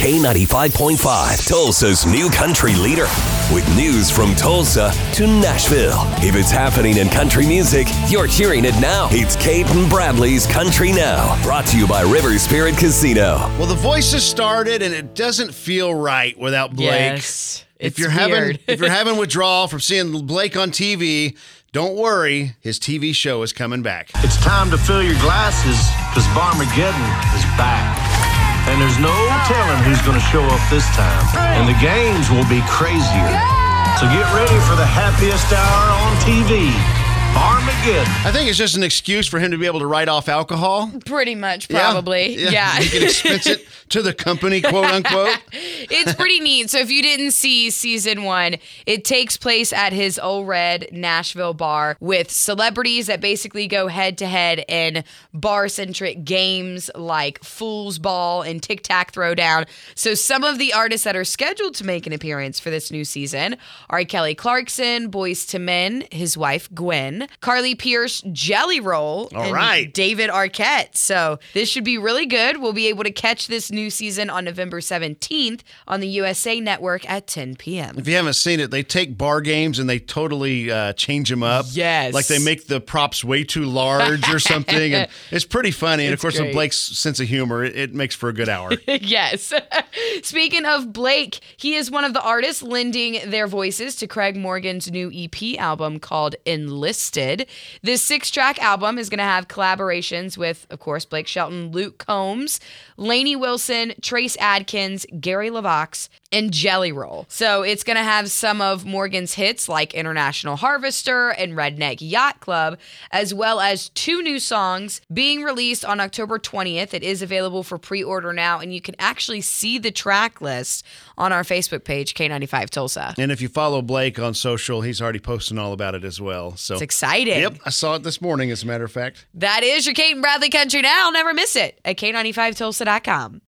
K95.5, Tulsa's new country leader. With news from Tulsa to Nashville. If it's happening in country music, you're hearing it now. It's Cait and Bradley's Country Now, brought to you by River Spirit Casino. Well, the voices started, and it doesn't feel right without Blake. Yes. If you're having if you're having withdrawal from seeing Blake on TV, don't worry, his TV show is coming back. It's time to fill your glasses because Barmageddon is back. And there's no telling who's going to show up this time. And the games will be crazier. So get ready for the happiest hour on TV. Barmageddon. I think it's just an excuse for him to be able to write off alcohol. Pretty much, Yeah. probably. Yeah. he can expense it to the company, quote unquote. it's pretty neat. So if you didn't see season one, it takes place at his Ole Red Nashville bar with celebrities that basically go head to head in bar centric games like Fool's Ball and Tic Tac Throwdown. So some of the artists that are scheduled to make an appearance for this new season are Kelly Clarkson, Boyz II Men, his wife Gwen, Carly Pearce, Jelly Roll, All and right. David Arquette. So this should be really good. We'll be able to catch this new season on November 17th on the USA Network at 10 p.m. If you haven't seen it, they take bar games and they totally uh, change them up. Yes. Like they make the props way too large or something. And it's pretty funny. And of It's course, with. Blake's sense of humor, it, it makes for a good hour. yes. Speaking of Blake, he is one of the artists lending their voices to Craig Morgan's new EP album called Enlisted. This six track album is going to have collaborations with, of course, Blake Shelton, Luke Combs, Lainey Wilson, Trace Adkins, Gary And Jelly Roll. So it's going to have some of Morgan's hits like International Harvester and Redneck Yacht Club, as well as two new songs being released on October 20th. It is available for pre order now, and you can actually see the track list on our Facebook page, K95 Tulsa. and if you follow Blake on social, he's already posting all about it as well. So It's exciting. Yep, I saw it this morning, as a matter of fact. That is your Cait and Bradley Country Now. Never miss it at K95Tulsa.com.